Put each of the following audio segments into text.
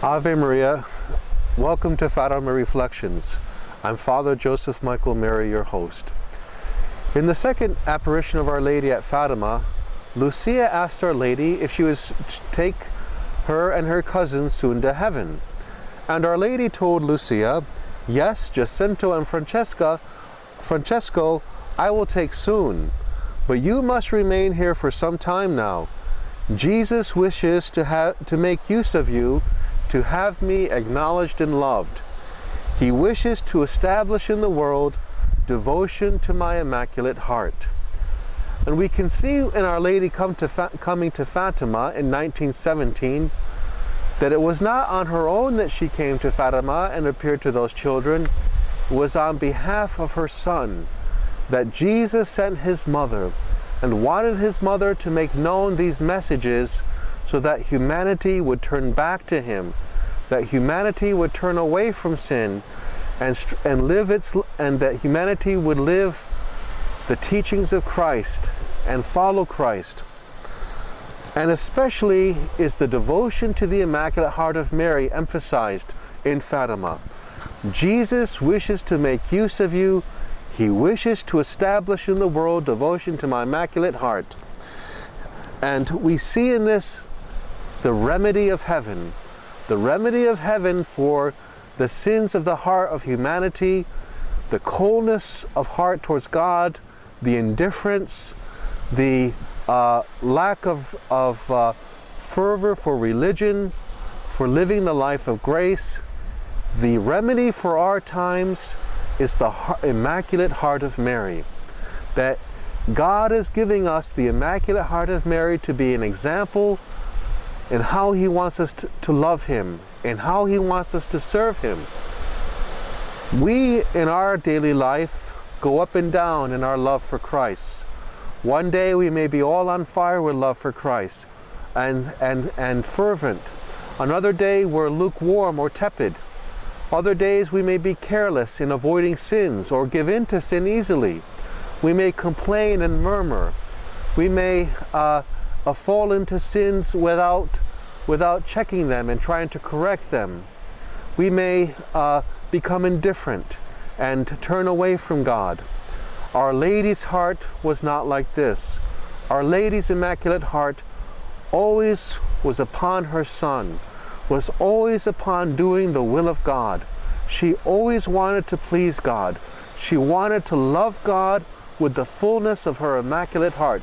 Ave Maria, welcome to Fatima Reflections. I'm Father Joseph Michael Mary, your host. In the second apparition of Our Lady at Fatima, Lucia asked Our Lady if she would take her and her cousin soon to heaven. And Our Lady told Lucia, Yes, Jacinta and Francesca, Francesco, I will take soon, but you must remain here for some time now. Jesus wishes to, have, to make use of you to have me acknowledged and loved. He wishes to establish in the world devotion to my Immaculate Heart. And we can see in Our Lady come to coming to Fatima in 1917 that it was not on her own that she came to Fatima and appeared to those children, it was on behalf of her son that Jesus sent his mother and wanted his mother to make known these messages so that humanity would turn back to him, that humanity would turn away from sin and, and live its and that humanity would live the teachings of Christ and follow Christ. And especially is the devotion to the Immaculate Heart of Mary emphasized in Fatima. Jesus wishes to make use of you. He wishes to establish in the world devotion to my Immaculate Heart. And we see in this the remedy of heaven, the remedy of heaven for the sins of the heart of humanity, the coldness of heart towards God, the indifference, the uh, lack of, of uh, fervor for religion, for living the life of grace. The remedy for our times is the Immaculate Heart of Mary. That God is giving us the Immaculate Heart of Mary to be an example and how He wants us to, to love Him and how He wants us to serve Him. We, in our daily life, go up and down in our love for Christ. One day we may be all on fire with love for Christ and, and, and fervent. Another day we're lukewarm or tepid. Other days we may be careless in avoiding sins or give in to sin easily. We may complain and murmur. We may uh, fall into sins without, without checking them and trying to correct them. We may uh, become indifferent and turn away from God. Our Lady's heart was not like this. Our Lady's Immaculate Heart always was upon her Son, was always upon doing the will of God. She always wanted to please God. She wanted to love God with the fullness of her Immaculate Heart.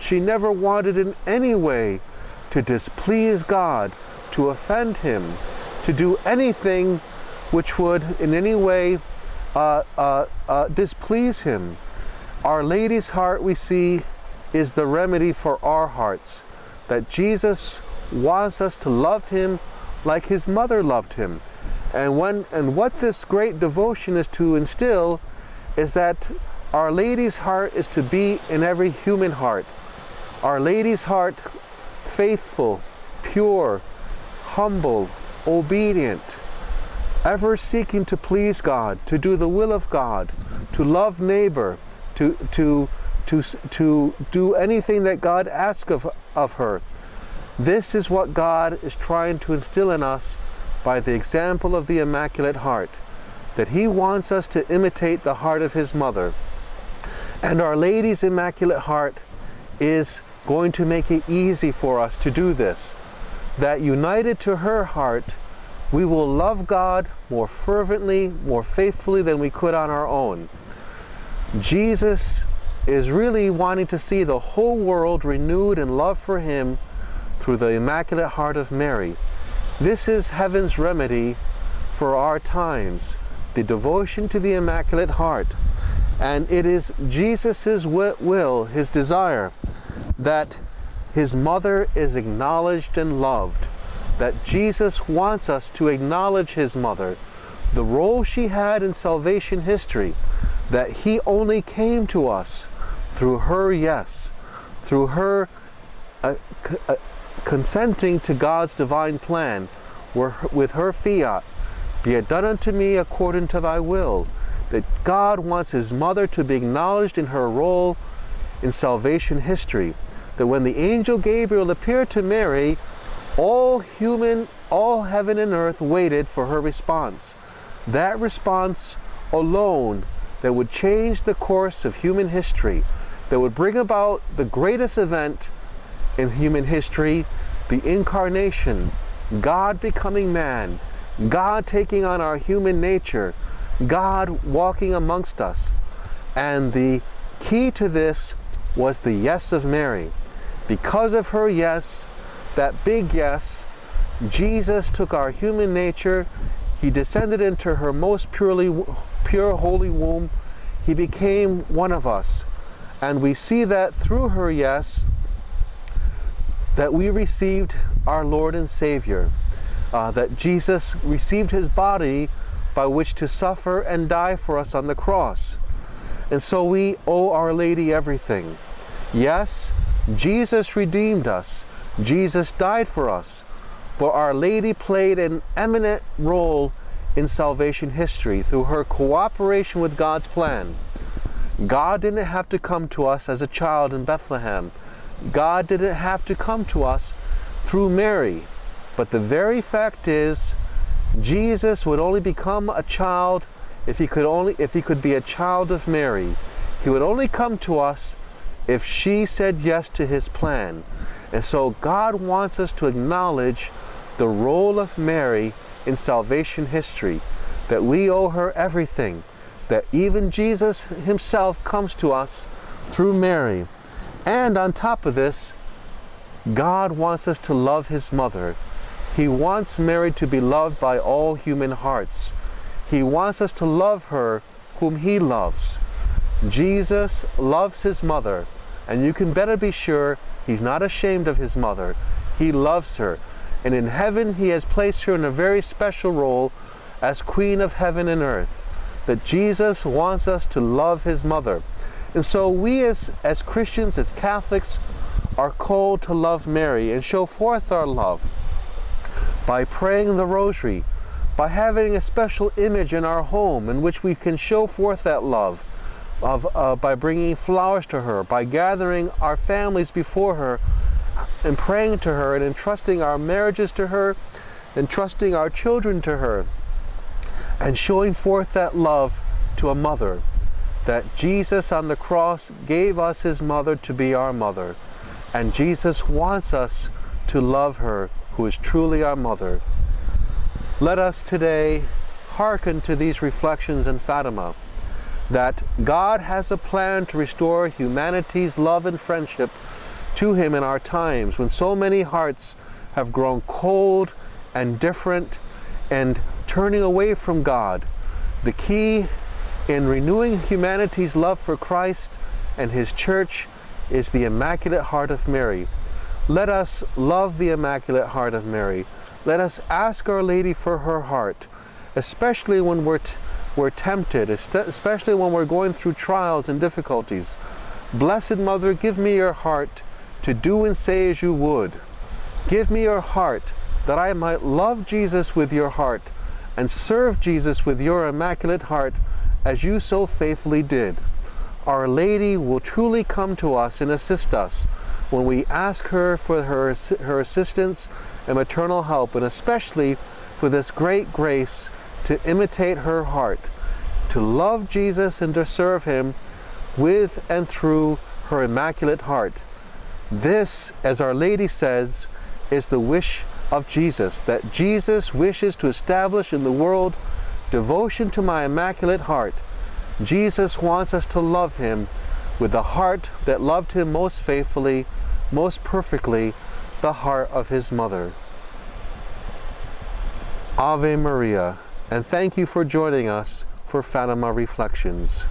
She never wanted in any way to displease God, to offend Him, to do anything which would in any way uh, uh, uh, displease Him. Our Lady's heart, we see, is the remedy for our hearts. That Jesus wants us to love Him like His mother loved Him. And, when, and what this great devotion is to instill is that Our Lady's heart is to be in every human heart. Our Lady's heart, faithful, pure, humble, obedient, ever seeking to please God, to do the will of God, to love neighbor, to, to, to, to do anything that God asks of, of her. This is what God is trying to instill in us by the example of the Immaculate Heart, that He wants us to imitate the heart of His mother. And Our Lady's Immaculate Heart is going to make it easy for us to do this. That united to her heart, we will love God more fervently, more faithfully than we could on our own. Jesus is really wanting to see the whole world renewed in love for Him through the Immaculate Heart of Mary. This is heaven's remedy for our times, the devotion to the Immaculate Heart. And it is Jesus' will, His desire, that his mother is acknowledged and loved, that Jesus wants us to acknowledge his mother, the role she had in salvation history, that he only came to us through her yes, through her uh, uh, consenting to God's divine plan, with her fiat, be it done unto me according to thy will, that God wants his mother to be acknowledged in her role in salvation history. That when the angel Gabriel appeared to Mary, All human, all heaven and earth waited for her response. That response alone that would change the course of human history, that would bring about the greatest event in human history, the incarnation, God becoming man, God taking on our human nature, God walking amongst us. And the key to this was the yes of Mary. Because of her yes, that big yes, Jesus took our human nature, he descended into her most purely pure holy womb. He became one of us. And we see that through her yes that we received our Lord and Savior, uh, that Jesus received his body by which to suffer and die for us on the cross. And so we owe Our Lady everything. Yes, Jesus redeemed us. Jesus died for us. But Our Lady played an eminent role in salvation history through her cooperation with God's plan. God didn't have to come to us as a child in Bethlehem. God didn't have to come to us through Mary. But the very fact is, Jesus would only become a child if he could only if he could be a child of Mary. He would only come to us if she said yes to his plan. And so God wants us to acknowledge the role of Mary in salvation history, that we owe her everything, that even Jesus himself comes to us through Mary. And on top of this, God wants us to love his mother. He wants Mary to be loved by all human hearts. He wants us to love her whom he loves. Jesus loves his mother, and you can better be sure he's not ashamed of his mother. He loves her. And in heaven, he has placed her in a very special role as Queen of heaven and earth. That Jesus wants us to love his mother. And so we as, as Christians, as Catholics, are called to love Mary and show forth our love by praying the rosary, by having a special image in our home in which we can show forth that love, of, uh, by bringing flowers to her, by gathering our families before her and praying to her and entrusting our marriages to her, entrusting our children to her, and showing forth that love to a mother that Jesus on the cross gave us his mother to be our mother. And Jesus wants us to love her, who is truly our mother. Let us today hearken to these reflections in Fatima that God has a plan to restore humanity's love and friendship to Him in our times when so many hearts have grown cold and different and turning away from God. The key in renewing humanity's love for Christ and His church is the Immaculate Heart of Mary. Let us love the Immaculate Heart of Mary. Let us ask Our Lady for her heart, especially when we're, we're tempted, especially when we're going through trials and difficulties. Blessed Mother, give me your heart to do and say as you would. Give me your heart that I might love Jesus with your heart and serve Jesus with your immaculate heart as you so faithfully did. Our Lady will truly come to us and assist us when we ask her for her, her assistance and maternal help, and especially for this great grace to imitate her heart, to love Jesus and to serve him with and through her immaculate heart. This, as Our Lady says, is the wish of Jesus, that Jesus wishes to establish in the world devotion to my Immaculate Heart. Jesus wants us to love Him with the heart that loved Him most faithfully, most perfectly, the heart of His mother. Ave Maria, and thank you for joining us for Fatima Reflections.